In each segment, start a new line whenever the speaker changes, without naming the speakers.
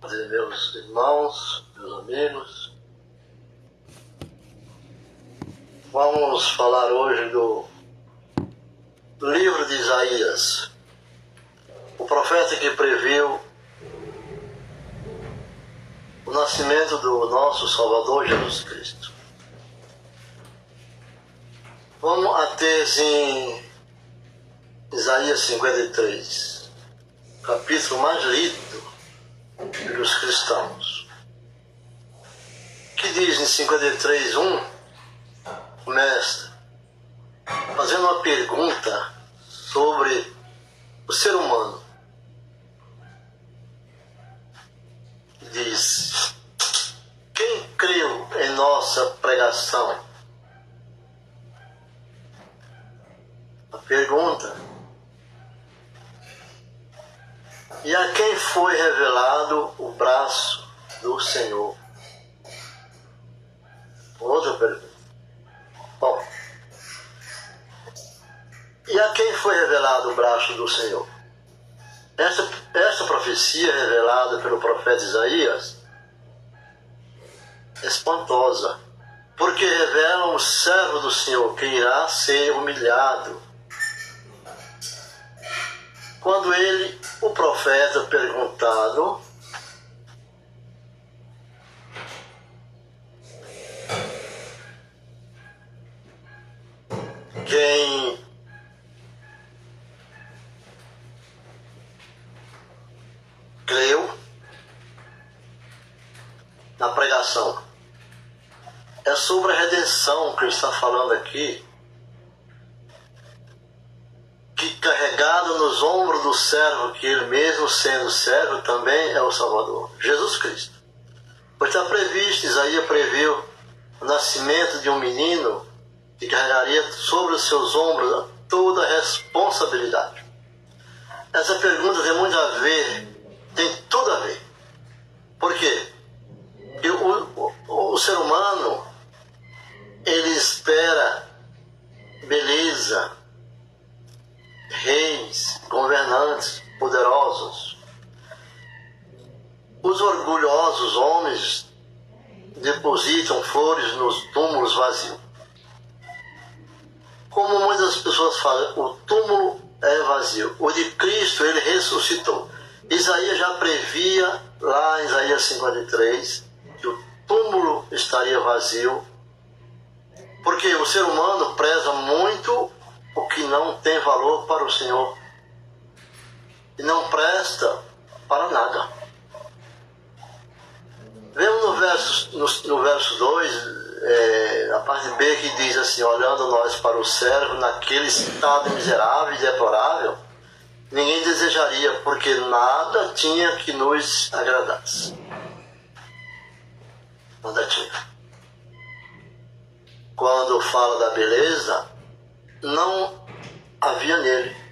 meus irmãos, meus amigos. Vamos falar hoje do livro de Isaías, o profeta que previu o nascimento do nosso Salvador Jesus Cristo. Vamos até em Isaías 53, capítulo mais lido pelos cristãos. Que diz em 53, 1, mestre, fazendo uma pergunta sobre o ser humano. Diz: Quem creu em nossa pregação? A pergunta. E a quem foi revelado o braço do Senhor? Outra pergunta. Bom, e a quem foi revelado o braço do Senhor? Essa, essa profecia revelada pelo profeta Isaías é espantosa, porque revela um servo do Senhor que irá ser humilhado. Quando ele, o profeta, perguntado, quem creu na pregação. É sobre a redenção que está falando aqui, que carregado nos ombros do servo, que ele mesmo sendo servo também é o Salvador, Jesus Cristo. Pois está previsto, Isaías previu o nascimento de um menino que carregaria sobre os seus ombros toda a responsabilidade. Essa pergunta tem muito a ver tem tudo a ver. Por quê? Porque o, o, o ser humano, ele espera beleza, reis, poderosos. Os orgulhosos homens depositam flores nos túmulos vazios. Como muitas pessoas falam, o túmulo é vazio. O de Cristo, ele ressuscitou. Isaías já previa, lá em Isaías 53, que o túmulo estaria vazio, porque o ser humano preza muito o que não tem valor para o Senhor e não presta para nada. Vemos no verso, no, no verso 2, é, a parte B que diz assim: olhando nós para o servo naquele estado miserável e deplorável ninguém desejaria, porque nada tinha que nos agradasse. Nada tinha. Quando fala da beleza, não havia nele.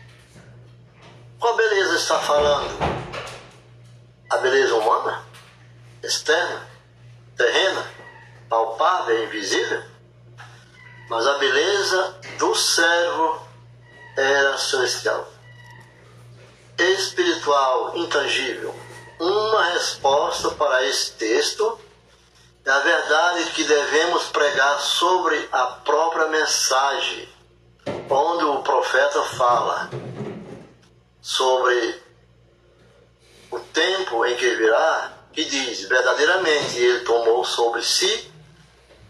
Qual beleza está falando? A beleza humana? Externa? Terrena? Palpável? Invisível? Mas a beleza do servo era celestial espiritual intangível. Uma resposta para esse texto é a verdade que devemos pregar sobre a própria mensagem, onde o profeta fala sobre o tempo em que virá, que diz: verdadeiramente ele tomou sobre si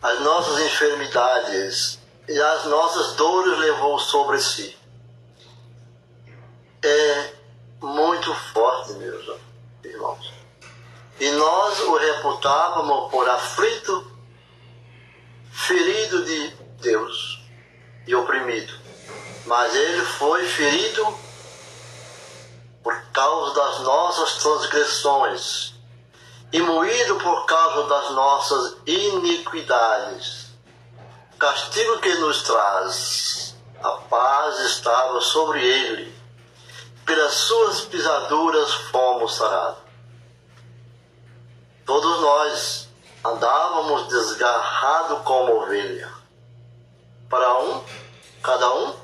as nossas enfermidades e as nossas dores levou sobre si. É muito forte, meus irmãos. E nós o reputávamos por aflito, ferido de Deus e oprimido. Mas ele foi ferido por causa das nossas transgressões e moído por causa das nossas iniquidades. O castigo que nos traz a paz estava sobre ele pelas suas pisaduras fomos sarados. Todos nós andávamos desgarrados como ovelha. Para um, cada um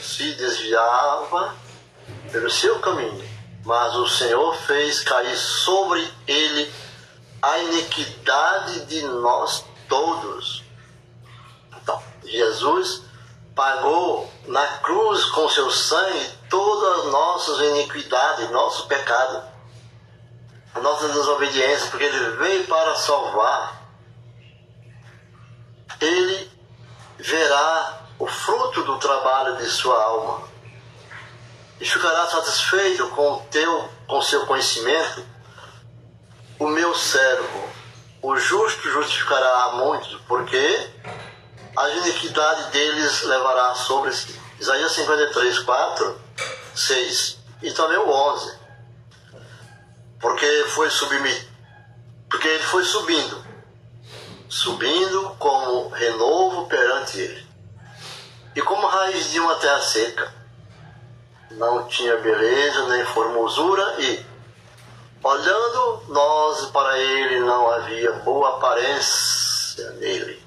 se desviava pelo seu caminho, mas o Senhor fez cair sobre ele a iniquidade de nós todos. Então, Jesus pagou na cruz com seu sangue todas as nossas iniquidades, nosso pecado, a nossa desobediência, porque ele veio para salvar. Ele verá o fruto do trabalho de sua alma e ficará satisfeito com o teu, com seu conhecimento. O meu servo, o justo justificará a muitos, porque a iniquidade deles levará sobre si. Isaías 53, 4, 6 e também o 11. Porque foi submetido, porque ele foi subindo, subindo como renovo perante ele. E como raiz de uma terra seca, não tinha beleza nem formosura e, olhando nós para ele, não havia boa aparência nele.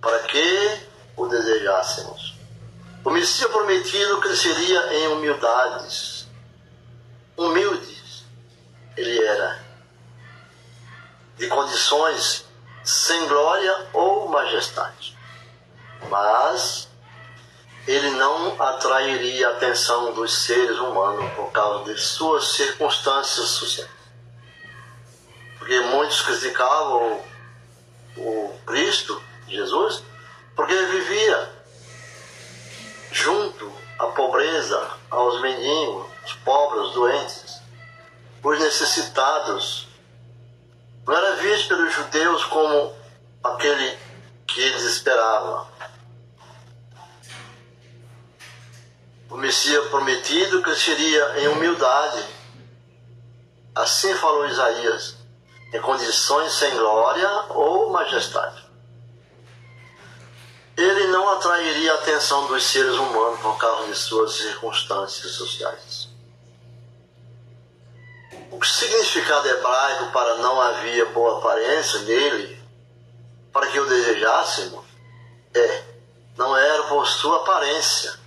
Para que o desejássemos? O Messias prometido cresceria em humildades. Humildes ele era. De condições sem glória ou majestade. Mas ele não atrairia a atenção dos seres humanos por causa de suas circunstâncias sociais. Porque muitos criticavam o, o Cristo, Jesus, porque ele vivia junto à pobreza, aos mendigos, os pobres, os doentes, os necessitados. Não era visto pelos judeus como aquele que eles esperavam. O Messias prometido cresceria em humildade. Assim falou Isaías, em condições sem glória ou majestade. Ele não atrairia a atenção dos seres humanos por causa de suas circunstâncias sociais. O significado hebraico para não havia boa aparência nele, para que o desejássemos, é, não era por sua aparência,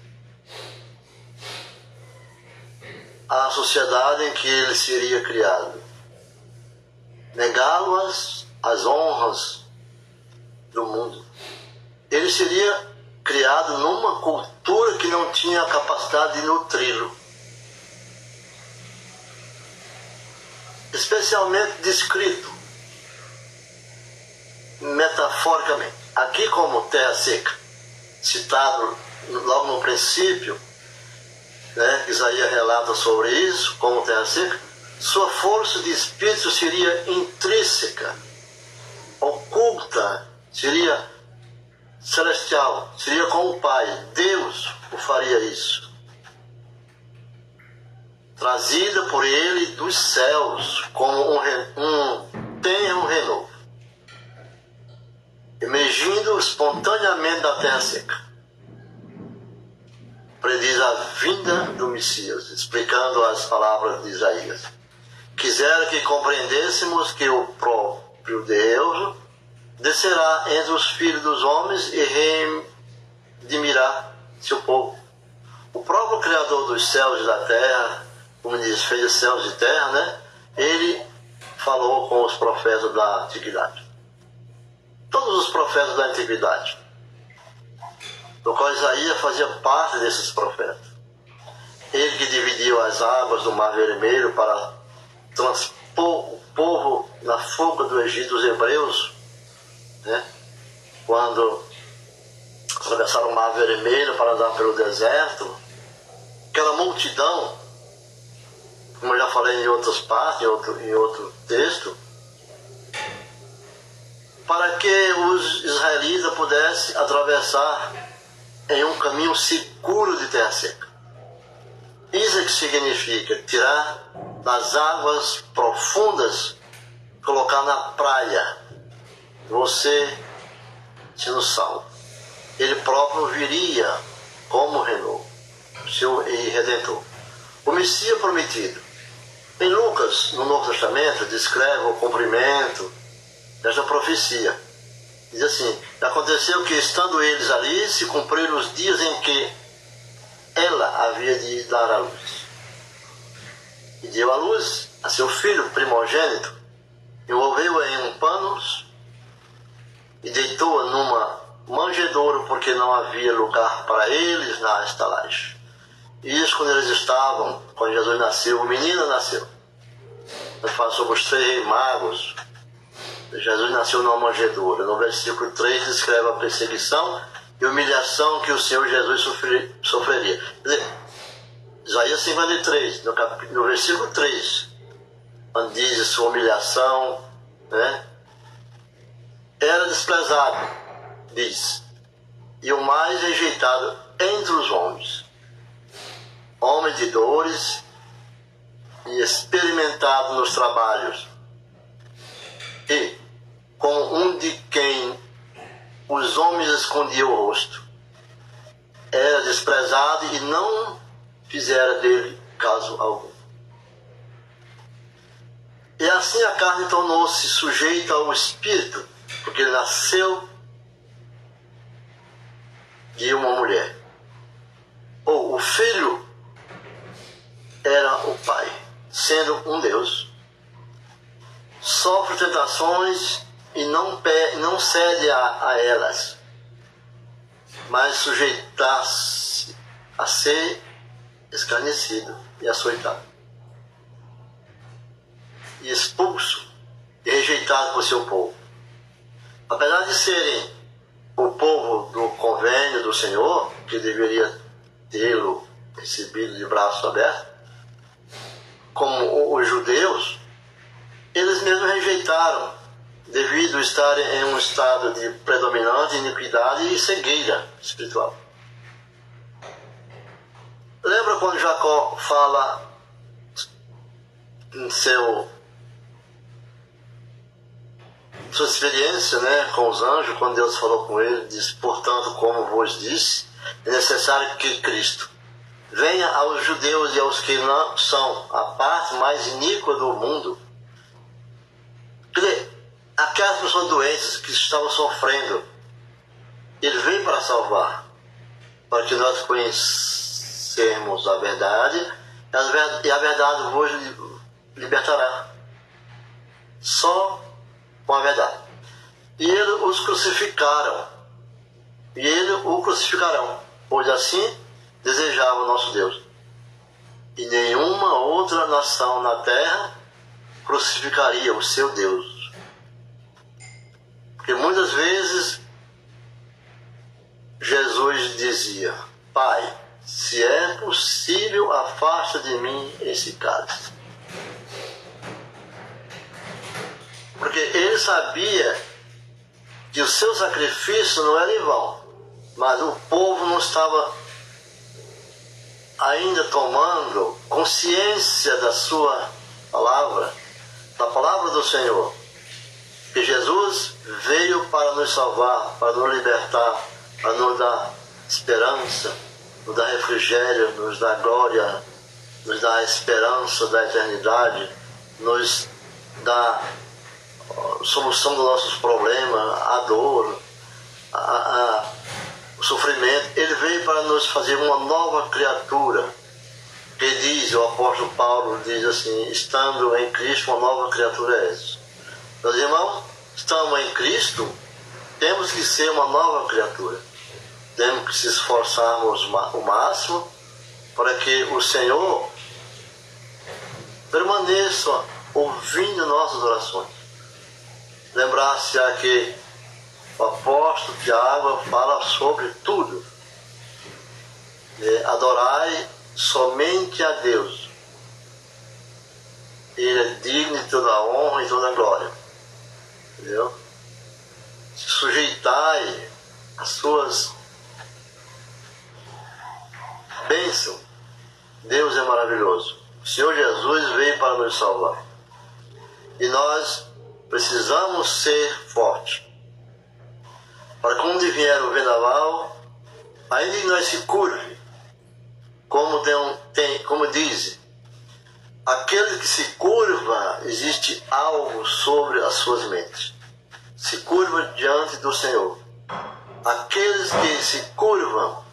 à sociedade em que ele seria criado. Negá-lo-as as honras do mundo. Ele seria criado numa cultura que não tinha a capacidade de nutri-lo. Especialmente descrito metaforicamente. Aqui como terra seca, citado logo no princípio, né? Isaías relata sobre isso, como terra seca, sua força de espírito seria intrínseca, oculta, seria celestial, seria com o Pai. Deus o faria isso. Trazida por ele dos céus, como um, um tenro renovo, emergindo espontaneamente da terra seca prediz a vinda do Messias, explicando as palavras de Isaías. Quisera que compreendêssemos que o próprio Deus descerá entre os filhos dos homens e redimirá seu povo. O próprio Criador dos céus e da terra, como diz, fez céus e terra, né? Ele falou com os profetas da antiguidade. Todos os profetas da antiguidade do qual Isaías fazia parte desses profetas. Ele que dividiu as águas do Mar Vermelho para transpor o povo na fuga do Egito, os hebreus, né? quando atravessaram o Mar Vermelho para andar pelo deserto, aquela multidão, como eu já falei em outras partes, em outro, em outro texto, para que os israelitas pudessem atravessar em um caminho seguro de terra seca. Isso é que significa tirar das águas profundas, colocar na praia, você sendo salvo. Ele próprio viria como renovo, seu redentor. O Messias prometido. Em Lucas, no Novo Testamento, descreve o cumprimento desta profecia Diz assim: Aconteceu que, estando eles ali, se cumpriram os dias em que ela havia de dar à luz. e deu à luz a seu filho primogênito, envolveu-a em um panos e deitou-a numa manjedouro porque não havia lugar para eles na estalagem. E isso quando eles estavam, quando Jesus nasceu, o menino nasceu. Falamos sobre os três magos. Jesus nasceu numa manjedoura. No versículo 3 descreve a perseguição e humilhação que o Senhor Jesus sofreria. Quer dizer, Isaías 53, no, cap... no versículo 3, onde diz a sua humilhação, né? Era desprezado, diz, e o mais rejeitado entre os homens. Homem de dores e experimentado nos trabalhos, e com um de quem os homens escondiam o rosto. Era desprezado e não fizera dele caso algum. E assim a carne tornou-se sujeita ao espírito, porque nasceu de uma mulher. Ou o filho era o pai, sendo um Deus. Sofre tentações e não, não cede a, a elas, mas sujeitar-se a ser escarnecido e açoitado. E expulso e rejeitado por seu povo. Apesar de serem o povo do convênio do Senhor, que deveria tê-lo recebido de braços abertos, como os judeus, eles mesmos rejeitaram, devido a estarem em um estado de predominante iniquidade e cegueira espiritual. Lembra quando Jacó fala em seu sua experiência né, com os anjos, quando Deus falou com ele, diz, portanto, como vos disse, é necessário que Cristo venha aos judeus e aos que não são a parte mais iníqua do mundo. Aquelas pessoas doentes que estavam sofrendo, ele veio para salvar, para que nós conhecermos a verdade, e a verdade vos libertará. Só com a verdade. E eles os crucificaram. E eles o crucificarão, pois assim desejava o nosso Deus. E nenhuma outra nação na terra crucificaria o seu Deus. Porque muitas vezes Jesus dizia: Pai, se é possível, afasta de mim esse cálice. Porque ele sabia que o seu sacrifício não era em vão, mas o povo não estava ainda tomando consciência da sua palavra, da palavra do Senhor. Que Jesus veio para nos salvar, para nos libertar, para nos dar esperança nos dá refrigério, nos dá glória, nos a esperança da eternidade, nos dá solução dos nossos problemas, a dor, a, a, o sofrimento. Ele veio para nos fazer uma nova criatura. Que diz, o apóstolo Paulo diz assim: estando em Cristo, uma nova criatura é essa. Meus irmãos, estamos em Cristo, temos que ser uma nova criatura temos que se esforçarmos o máximo para que o Senhor permaneça ouvindo nossas orações. Lembrar-se aqui, o apóstolo Tiago fala sobre tudo. adorai somente a Deus. Ele é digno de toda a honra e toda a glória. Entendeu? Se sujeitai às suas Bênção. Deus é maravilhoso. O Senhor Jesus veio para nos salvar. E nós precisamos ser fortes. Para quando vier o vendaval, ainda que nós se curve, como, tem, tem, como diz, aquele que se curva, existe algo sobre as suas mentes. Se curva diante do Senhor. Aqueles que se curvam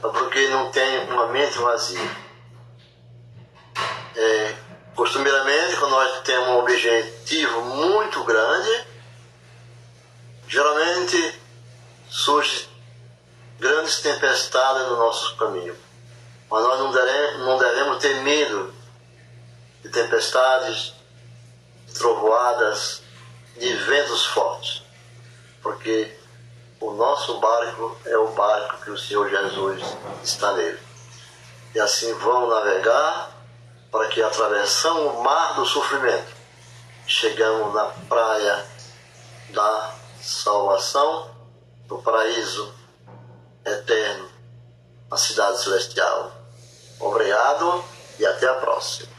porque não tem uma mente vazia. É, Costumeiramente, quando nós temos um objetivo muito grande, geralmente surgem grandes tempestades no nosso caminho. Mas nós não não devemos ter medo de tempestades, de trovoadas, de ventos fortes, porque o nosso barco é o barco que o Senhor Jesus está nele. E assim vão navegar para que atravessando o mar do sofrimento, chegamos na praia da salvação, do paraíso eterno, na cidade celestial. Obrigado e até a próxima.